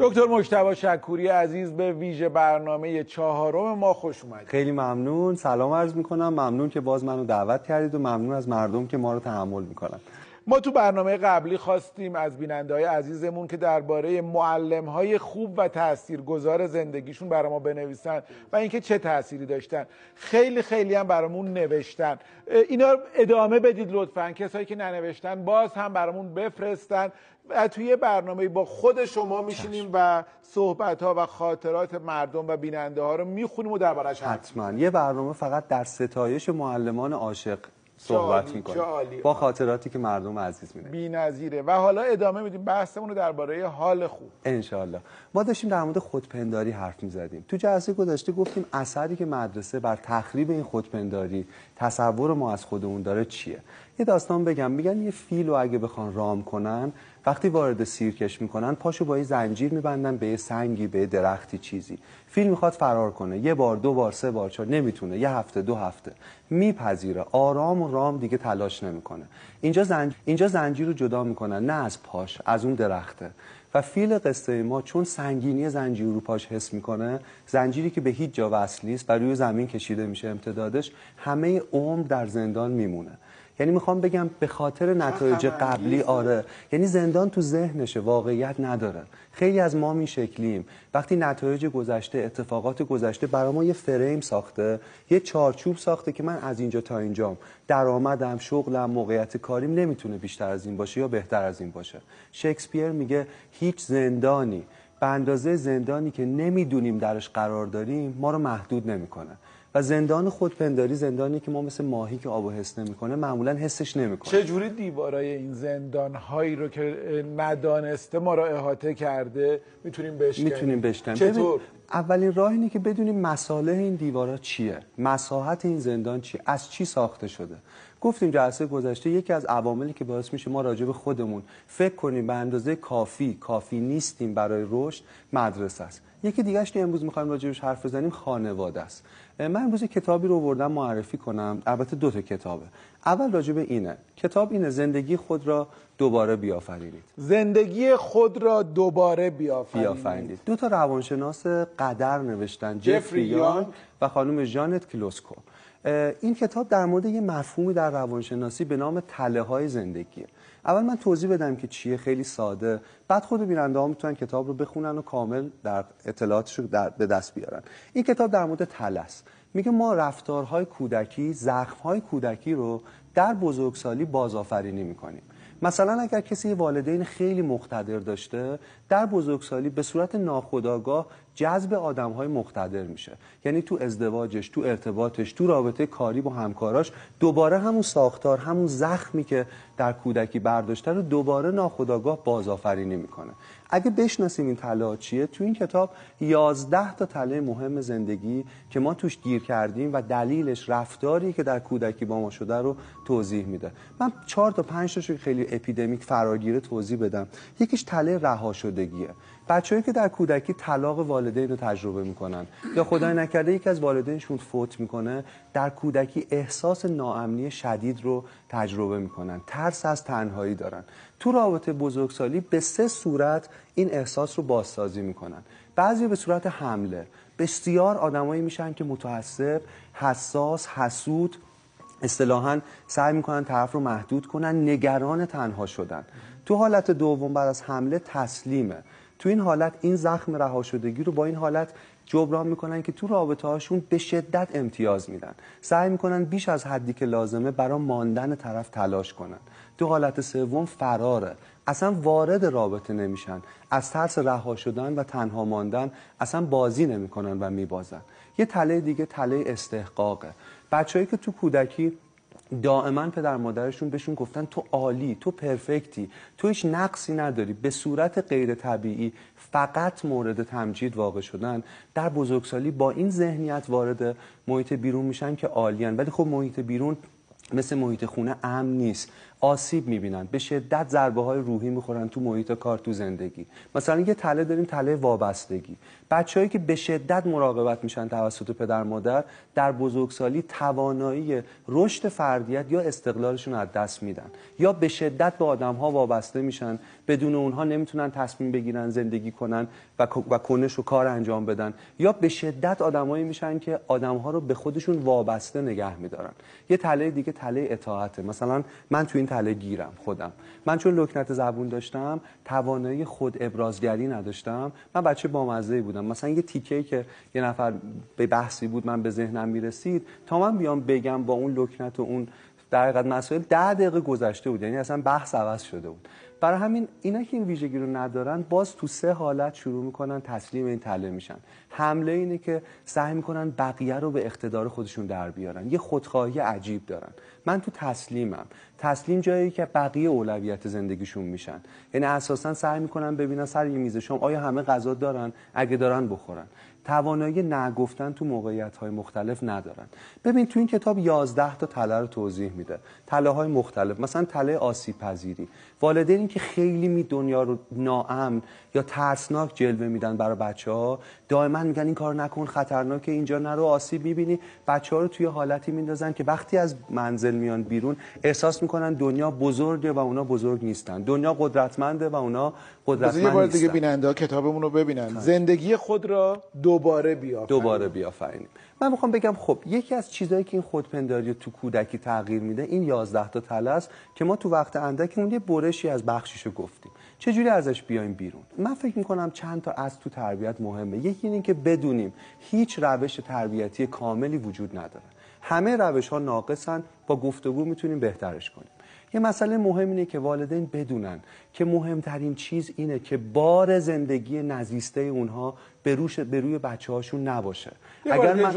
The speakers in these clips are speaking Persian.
دکتر مجتبی شکوری عزیز به ویژه برنامه چهارم ما خوش اومدید. خیلی ممنون. سلام عرض می‌کنم. ممنون که باز منو دعوت کردید و ممنون از مردم که ما رو تحمل می‌کنن. ما تو برنامه قبلی خواستیم از بیننده های عزیزمون که درباره معلم های خوب و تاثیرگذار زندگیشون برای ما بنویسن و اینکه چه تأثیری داشتن. خیلی خیلی هم برامون نوشتن. اینا ادامه بدید لطفا. کسایی که ننوشتن باز هم برامون بفرستن. و توی برنامه با خود شما میشینیم و صحبت ها و خاطرات مردم و بیننده ها رو می‌خونیم و دربارش حتما. یه برنامه فقط در ستایش معلمان عاشق صحبت می‌کنه. با خاطراتی که مردم عزیز میدن بی‌نظیره. و حالا ادامه میدیم بحثمون رو درباره حال خوب. انشالله ما داشتیم در مورد خودپنداری حرف می‌زدیم. تو جلسه گذشته گفتیم اثری که مدرسه بر تخریب این خودپنداری تصور ما از خودمون داره چیه؟ یه داستان بگم. میگن یه فیل رو اگه بخوان رام کنن وقتی وارد سیرکش می‌کنن پاشو با یه زنجیر میبندن به یه سنگی به یه درختی چیزی. فیل می‌خواد فرار کنه. یه بار دو بار سه بار چهار نمی‌تونه. یه هفته دو هفته. میپذیره. آرام و رام دیگه تلاش نمی‌کنه. اینجا زنج... اینجا زنجیر رو جدا می‌کنن. نه از پاش از اون درخته. و فیل قصه ما چون سنگینی زنجیر رو پاش حس می‌کنه زنجیری که به هیچ جا وصل نیست و روی زمین کشیده میشه امتدادش همه عمر در زندان میمونه. یعنی می‌خوام بگم به خاطر نتایج قبلی آره. یعنی زندان تو ذهنشه واقعیت نداره خیلی از ما می شکلیم. وقتی نتایج گذشته اتفاقات گذشته برای ما یه فریم ساخته یه چارچوب ساخته که من از اینجا تا اینجام درآمدم شغلم موقعیت کاریم نمی‌تونه بیشتر از این باشه یا بهتر از این باشه. شکسپیر میگه هیچ زندانی به اندازه زندانی که نمی‌دونیم درش قرار داریم ما رو محدود نمی‌کنه. و زندان خودپنداری زندانی که ما مثل ماهی که آب و حس نمی‌کنه معمولا حسش نمی‌کنه. چه جوری دیوارای این زندان هایی رو که ندانسته ما رو احاطه کرده می‌تونیم بشکنیم؟ می‌تونیم بشکنیم. چطور؟ اولین راه اینه که بدونیم مساله این دیوارا چیه مساحت این زندان چیه از چی ساخته شده. گفتیم جلسه گذشته یکی از عواملی که باعث میشه ما راجع به خودمون فکر کنیم به اندازه کافی کافی نیستیم برای رشد مدرسه است. یکی دیگهش که امروز می‌خوایم راجبش حرف بزنیم خانواده است. من امروز کتابی رو آوردم معرفی کنم. البته دو تا کتابه. اول راجب اینه. کتاب اینه زندگی خود را دوباره بیافرینید. زندگی خود را دوباره بیافرینید. بیافرینید. دو تا روانشناس قدر نوشتن جفری یانگ و خانم جانت کلوسکو. این کتاب در مورد یه مفهومی در روانشناسی به نام تله های زندگیه اول من توضیح بدم که چیه خیلی ساده. بعد خود بیننده ها می‌تونن کتاب رو بخونن و کامل در اطلاعاتش رو در به دست بیارن. این کتاب در مورد تله است. میگه ما رفتارهای کودکی زخمهای کودکی رو در بزرگسالی بازآفرینی می‌کنیم. مثلا اگر کسی والدین خیلی مقتدر داشته در بزرگسالی به صورت ناخودآگاه جذب آدم های مقتدر میشه. یعنی تو ازدواجش تو ارتباطش تو رابطه کاری با همکاراش دوباره همون ساختار همون زخمی که در کودکی برداشته رو دوباره ناخودآگاه بازآفرینی می‌کنه. اگه بشناسیم این تله چیه تو این کتاب 11 تا تله مهم زندگی که ما توش گیر کردیم و دلیلش رفتاری که در کودکی با ما شده رو توضیح میده. من 4 تا 5 تاشو خیلی اپیدمیک فراگیره توضیح بدم. یکیش تله رها شدگیه بچه‌ای که در کودکی طلاق والدین رو تجربه می‌کنن یا خدای نکرده یکی از والدینشون فوت می‌کنه در کودکی احساس ناامنی شدید رو تجربه می‌کنن ترس از تنهایی دارن. تو رابطه بزرگسالی به سه صورت این احساس رو بازسازی می‌کنن. بعضی به صورت حمله. بسیار آدمایی میشن که متعصب حساس حسود اصطلاحا سعی می‌کنن طرف رو محدود کنن نگران تنها شدن. تو حالت دوم بعد از حمله تسلیمه. تو این حالت این زخم رها شدگی رو با این حالت جبران می‌کنن که تو رابطه هاشون به شدت امتیاز میدن. سعی می‌کنن بیش از حدی که لازمه برای ماندن طرف تلاش کنن. تو حالت سوم فراره. اصلا وارد رابطه نمیشن. از ترس رها شدن و تنها ماندن اصلا بازی نمی‌کنن و میبازن. یه تله دیگه تله استحقاقه. بچههایی که تو کودکی دائما پدر مادرشون بهشون گفتن تو عالی تو پرفکتی تو هیچ نقصی نداری. به صورت غیر طبیعی فقط مورد تمجید واقع شدن. در بزرگسالی با این ذهنیت وارد محیط بیرون میشن که عالیان. ولی خب محیط بیرون مثل محیط خونه امن نیست. آسیب می‌بینن. به شدت ضربه های روحی می‌خورن تو محیط کار تو زندگی. مثلا یه تله داریم تله وابستگی. بچههایی که به شدت مراقبت میشن توسط پدر مادر در بزرگسالی توانایی رشد فردیت یا استقلالشون از دست میدن. یا به شدت به آدم ها وابسته میشن بدون اونها نمی‌تونن تصمیم بگیرن زندگی کنن و, و کنش و کار انجام بدن. یا به شدت آدمایی میشن که آدم ها رو به خودشون وابسته نگه میدارن. یه تله دیگه تله اطاعته. مثلا من تو این تله گیرم خودم. من چون لکنت زبون داشتم توانایی خود ابرازگری نداشتم. من بچه بامزه بودم. مثلا یه تیکه که یه نفر به بحثی بود من به ذهنم می‌رسید تا من بیام بگم با اون لکنت و اون در حقیقت مسائل ده دقیقه گذشته بود. یعنی اصلا بحث عوض شده بود. برای همین اینا که این ویژگی رو ندارن باز تو سه حالت شروع می‌کنن تسلیم این تله میشن. حمله اینه که سعی می‌کنن بقیه رو به اقتدار خودشون در بیارن. یه خودخواهی عجیب دارن. من تو تسلیمم. تسلیم جایی که بقیه اولویت زندگیشون میشن. یعنی اساسا سعی می‌کنن ببینن سر یه میز شما آیا همه غذا دارن؟ اگه دارن بخورن. توانایی نگفتن تو موقعیت های مختلف ندارن. ببین تو این کتاب 11 تا تله رو توضیح میده. تله های مختلف. مثلا تله آسیب پذیری والدینی که خیلی می دنیا رو ناامن یا ترسناک جلوه میدن برای بچه ها دائما میگن این کار نکن خطرناکه اینجا نرو آسیب می‌بینی. بچه ها رو توی حالتی میندازن که وقتی از منزل میان بیرون احساس می‌کنن دنیا بزرگه و اونا بزرگ نیستن. دنیا قدرتمنده و اونا قدرتمند یه بار دیگه بیننده کتابمون رو ببینن. زندگی خود را دوباره بیافرینیم دوباره بیافرینیم. من می‌خوام بگم خب یکی از چیزهایی که این خودپنداری رو تو کودکی تغییر میده این 11 تا تله است که ما تو وقت اندکمون یه برشی از بخشیشو گفتیم. چجوری ازش بیایم بیرون؟ من فکر می‌کنم چند تا از تو تربیت مهمه. یکی اینه که بدونیم هیچ روش تربیتی کاملی وجود نداره. همه روش ها ناقصن با گفتگو می‌تونیم بهترش کنیم. یه مسئله مهم اینه که والدین بدونن که مهمترین چیز اینه که بار زندگی نزیسته اونها به روش به روی بچه هاشون نباشه اگر من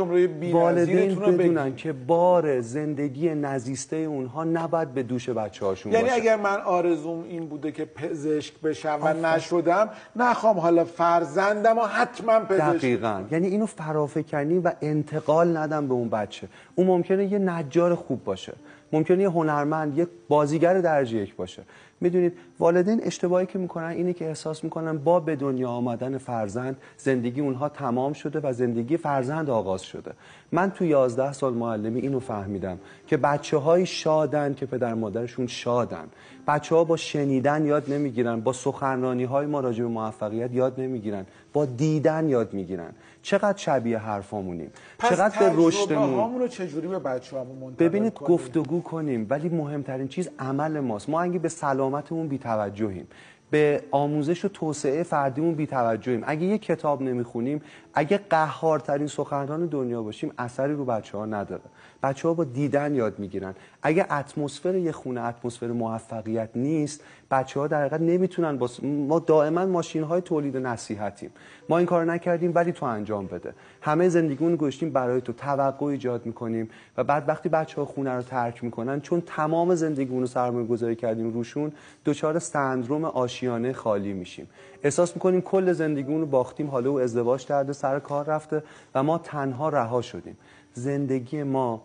والدین بدونن که بار زندگی نزیسته اونها نباید به دوش بچه هاشون یعنی باشه. اگر من آرزوم این بوده که پزشک بشم و نشدم نخوام حالا فرزندم و حتما پزشک دقیقا. یعنی اینو فرافکنی و انتقال ندم به اون بچه. اون ممکنه یه نجار خوب باشه. ممکنه یه هنرمند یک بازیگر درجه یک باشه. می‌دونید والدین اشتباهی که می‌کنن اینه که احساس می‌کنن با به دنیا آمدن فرزند زندگی اونها تمام شده و زندگی فرزند آغاز شده. من تو 11 سال معلمی اینو فهمیدم که بچه های شادن که پدر مادرشون شادن. بچه ها با شنیدن یاد نمی‌گیرن با سخنرانی های ما راجع به موفقیت یاد نمی‌گیرن. با دیدن یاد می‌گیرن. چقدر شبیه حرفامونیم. چقدر به رشدمون رو چجوری به بچه‌هامون ببینید گفتگو کنیم ولی مهمترین چیز عمل ماست. ما اگه به سلامتمون بی‌توجهیم به آموزش و توسعه فردیمون بی‌توجهیم. اگه یه کتاب نمی‌خونیم اگه قهارترین سخنران دنیا باشیم اثری رو بچه ها نداره. بچه ها با دیدن یاد می‌گیرن. اگه اتمسفر یه خونه اتمسفر موفقیت نیست بچه ها در نمی‌تونن با ما دائما ماشین های تولید نصیحتیم. ما این کار نکردیم ولی تو انجام بده. همه زندگیمون گشتیم برای تو. توقع ایجاد می‌کنیم و بعد وقتی بچه ها خونه رو ترک می‌کنن چون تمام زندگیمون رو سرمایه گذاری کردیم روشون دچار سندروم آشیانه خالی میشیم. احساس می‌کنیم کل زندگیمون رو باختیم حالا او ازدواج کرده سر کار رفته و ما تنها رها شدیم. زندگی ما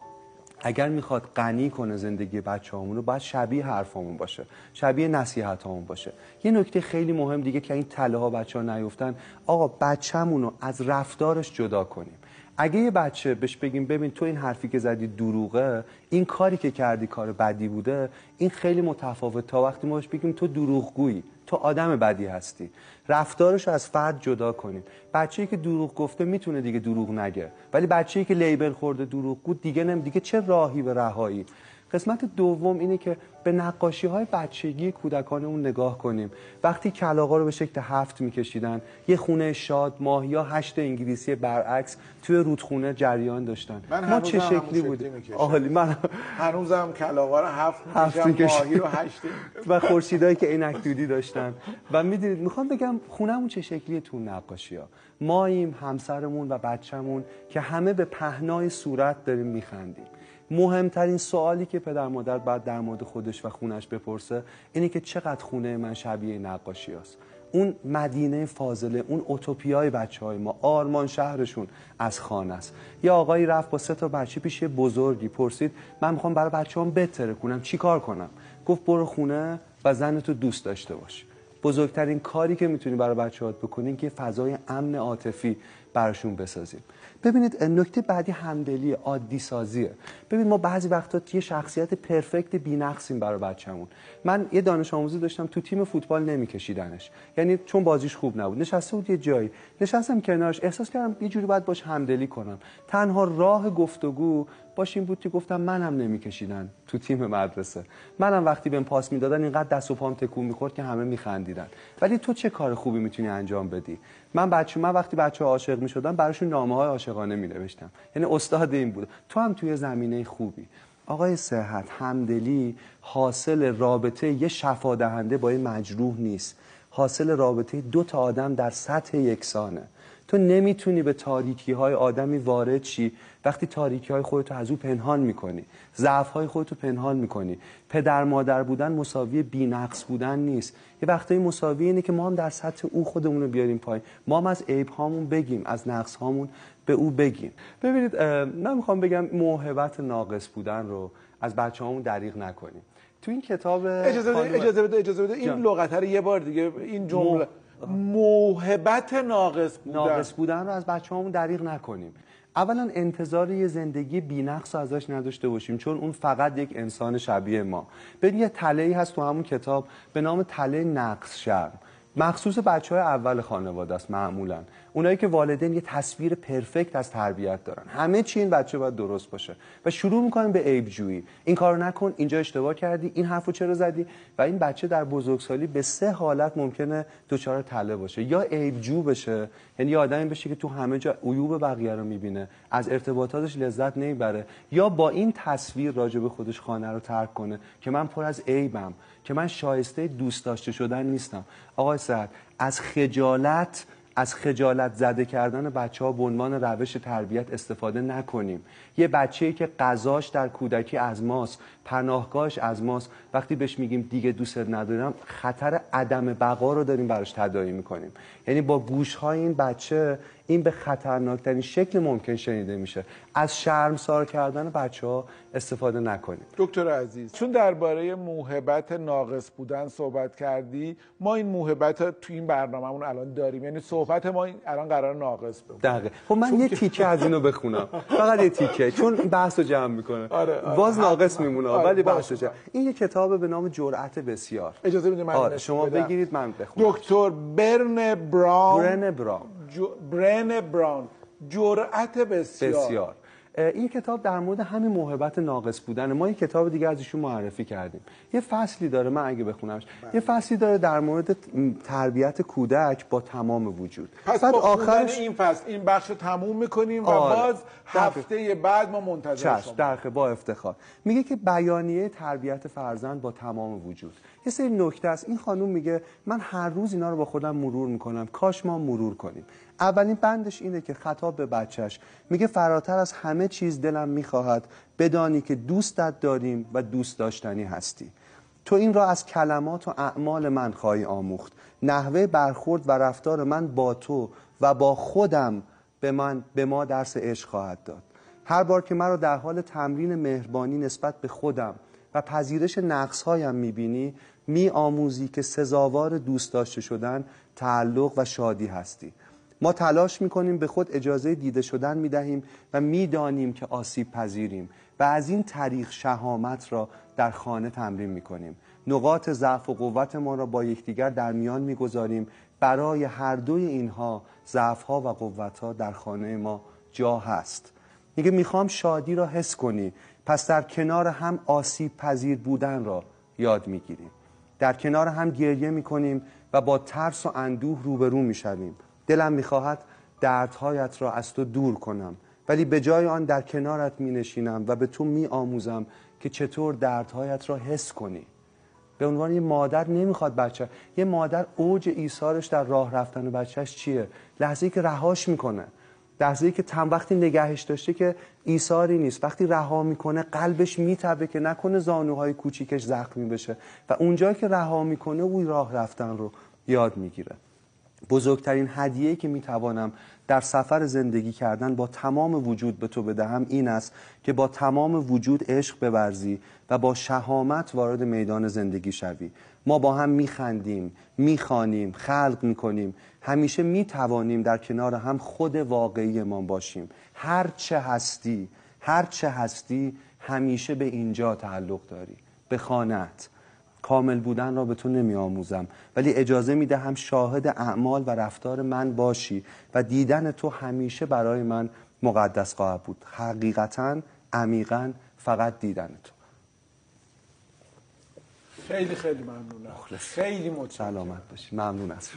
اگر می‌خواد غنی کنه زندگی بچه همون باید شبیه حرفامون باشه شبیه نصیحت همون باشه. یه نکته خیلی مهم دیگه که این تله ها بچه ها نیفتن آقا بچه‌مون رو از رفتارش جدا کنیم. اگه یه بچه بهش بگیم ببین تو این حرفی که زدی دروغه این کاری که کردی کار بدی بوده این خیلی متفاوت تا وقتی ما بهش بگیم تو دروغگویی تو آدم بدی هستی. رفتارش از فرد جدا کنید بچه‌ای که دروغ گفته می‌تونه دیگه دروغ نگه. ولی بچه‌ای که لیبل خورده دروغگو دیگه نم دیگه چه راهی به رهایی؟ قسمت دوم اینه که به نقاشی های بچگی کودکانمون نگاه کنیم. وقتی کلاغا رو به شکل هفت میکشیدن یه خونه شاد ماه یا هشت انگلیسی برعکس توی رودخونه جریان داشتن. من ما چه شکلی بود عالی من هنوزم کلاغا رو هفت, هفت ماهی رو هشت و خورشیدایی که عینک دودی داشتن. و می‌دونید می‌خوام بگم خونهمون چه شکلیه تو نقاشی ها ماییم همسرمون و بچه‌مون که همه به پهنای صورت داریم میخندیم. مهمترین سوالی که پدر مادر بعد در مورد خودش و خونش بپرسه اینه که چقدر خونه من شبیه نقاشی است اون مدینه فاضله اون اوتوپیای بچه های ما آرمان شهرشون از خانه است. یه آقایی رفت با سه تا بچه پیش بزرگی پرسید من می‌خوام برای بچه هم کنم چی کار کنم؟ گفت برو خونه و زن تو دوست داشته باش. بزرگترین کاری که می‌تونی برای بچه‌هات بکنین که فضای امن عاطفی براشون بسازیم. ببینید نکته بعدی همدلی عادی سازیه ببین ما بعضی وقتا یه شخصیت پرفکت بی‌نقصیم برای بچه‌مون. من یه دانش آموزی داشتم تو تیم فوتبال نمیکشیدنش. یعنی چون بازیش خوب نبود. نشسته بود یه جایی. نشستم کنارش. احساس کردم یه جوری باید باش همدلی کنم. تنها راه گفتگو باش این بود که گفتم منم نمیکشیدن تو تیم مدرسه. منم وقتی بهم پاس می‌دادن اینقدر دست و پام تکون می‌خورد که همه میخندیدن. ولی تو چه کار خوبی می‌تونی انجام بدی؟ من بچه من وقتی بچه عاشق می‌شدم براشون نامه های عاشقانه می نوشتم یعنی استاد این بود. تو هم توی زمینه خوبی. آقای صحت همدلی حاصل رابطه یه شفا دهنده با یه مجروح نیست. حاصل رابطه دو تا آدم در سطح یکسانه. تو نمی‌تونی به تاریکی های آدمی وارد شی. وقتی تاریکی های خودتو از او پنهان می‌کنی. ضعف های خودتو پنهان می‌کنی. پدر مادر بودن مساوی بینقص بودن نیست. یه وقتایی مساوی اینه که ما هم در سطح او خودمون رو بیاریم پایین. ما هم از عیب هامون بگیم از نقص هامون به او بگیم. ببینید من می‌خوام بگم موهبت ناقص بودن رو از بچه هامون دریغ نکنیم. تو این کتاب اجازه بده اجازه بده اجازه بده. این لغت رو یه بار دیگه این جمله. موهبت ناقص بودن. ناقص بودن رو از بچه همون دریغ نکنیم. اولا انتظار یه زندگی بینقص ازش نداشته باشیم چون اون فقط یک انسان شبیه ما. ببین یه تله هست تو همون کتاب به نام تله نقص شرم مخصوص بچه های اول خانواده است معمولا. اونایی که والدین یه تصویر پرفکت از تربیت دارن. همه چی این بچه باید درست باشه. و شروع می‌کنن به عیب جویی این کارو نکن اینجا اشتباه کردی این حرفو چرا زدی؟ و این بچه در بزرگسالی به سه حالت ممکنه دچار تله باشه. یا عیب جو بشه یعنی یه آدمی بشه که تو همه جا عیوب بقیه رو می‌بینه از ارتباطاتش لذت نمی‌بره. یا با این تصویر راجع به خودش خانه رو ترک کنه که من پر از عیبم که من شایسته دوست داشته شدن نیستم. آقای سعد از خجالت از خجالت زده کردن بچه ها به عنوان روش تربیت استفاده نکنیم. یه بچه که قضاش در کودکی از ماست پناهگاهش از ماست. وقتی بهش میگیم دیگه دوست ندارم خطر عدم بقا رو داریم براش تداعی می‌کنیم. یعنی با گوش های این بچه این به خطرناکترین شکل ممکن شنیده میشه. از شرمسار کردن بچه ها استفاده نکنیم. دکتر عزیز چون درباره موهبت ناقص بودن صحبت کردی ما این موهبت تو این برنامهمون الان داریم. یعنی صحبت ما الان قرار ناقص بود دقیقه. خب من یه تیکه از اینو بخونم. فقط یه تیکه چون بحث رو جمع می‌کنه. آره, آره. باز ناقص میمونه. ولی بحث جمع این یه کتاب به نام جرأت بسیار اجازه بدید من آره. شما بگیرید من بخونم دکتر برن براون برن براون. برن براون جرأت بسیار, بسیار. این کتاب در مورد همین موهبت ناقص بودن ما این کتاب دیگه از ایشون معرفی کردیم. یه فصلی داره من اگه بخونمش. بله. یه فصلی داره در مورد تربیت کودک با تمام وجود. پس بعد آخرش این فصل این بخش تموم می‌کنیم و آره. باز هفته بعد ما منتظر شما. درخه با افتخار. میگه که بیانیه تربیت فرزند با تمام وجود. یه سری نکته است. این خانوم میگه من هر روز اینا رو با خودم مرور می‌کنم. کاش ما مرور کنیم. اولین بندش اینه که خطاب به بچهش میگه فراتر از همه چیز دلم می‌خواهد بدانی که دوستت داریم و دوست داشتنی هستی. تو این را از کلمات و اعمال من خواهی آموخت. نحوه برخورد و رفتار من با تو و با خودم به من به ما درس عشق خواهد داد. هر بار که مرا در حال تمرین مهربانی نسبت به خودم و پذیرش نقصهایم می‌بینی می آموزی که سزاوار دوست داشته شدن تعلق و شادی هستی. ما تلاش می‌کنیم به خود اجازه دیده شدن می‌دهیم و می‌دانیم که آسیب پذیریم و از این طریق شهامت را در خانه تمرین می‌کنیم. نقاط ضعف و قوت ما را با یکدیگر در میان می‌گذاریم. برای هر دوی اینها ضعف ها و قوت ها در خانه ما جا هست. میگه می‌خوام شادی را حس کنی. پس در کنار هم آسیب پذیر بودن را یاد می‌گیریم. در کنار هم گریه می‌کنیم و با ترس و اندوه روبرو می‌شویم. دلم می‌خواهد دردهایت را از تو دور کنم ولی به جای آن در کنارت می نشینم و به تو می آموزم که چطور دردهایت را حس کنی. به عنوان یه مادر نمی‌خواد بچه یه مادر اوج ایثارش در راه رفتن بچهش چیه؟ لحظه که رهاش می‌کنه. لحظه که تم وقتی نگهش داشته که ایثاری نیست. وقتی رها می‌کنه قلبش میتبه که نکنه زانوهای کوچیکش زخمی بشه. و اونجا که رها می‌کنه او راه رفتن رو یاد می‌گیره. بزرگترین هدیه‌ای که می‌توانم در سفر زندگی کردن با تمام وجود به تو بدهم این است که با تمام وجود عشق بورزی و با شهامت وارد میدان زندگی شوی. ما با هم میخندیم می‌خوانیم خلق می‌کنیم. همیشه می‌توانیم در کنار هم خود واقعیمان باشیم. هر چه هستی هر چه هستی همیشه به اینجا تعلق داری. به خانت کامل بودن را به تو نمی آموزم ولی اجازه می دهم شاهد اعمال و رفتار من باشی و دیدن تو همیشه برای من مقدس خواهد بود. حقیقتا عمیقا فقط دیدن تو. خیلی خیلی ممنونم. خیلی متشکرم. سلامت باشی. ممنون از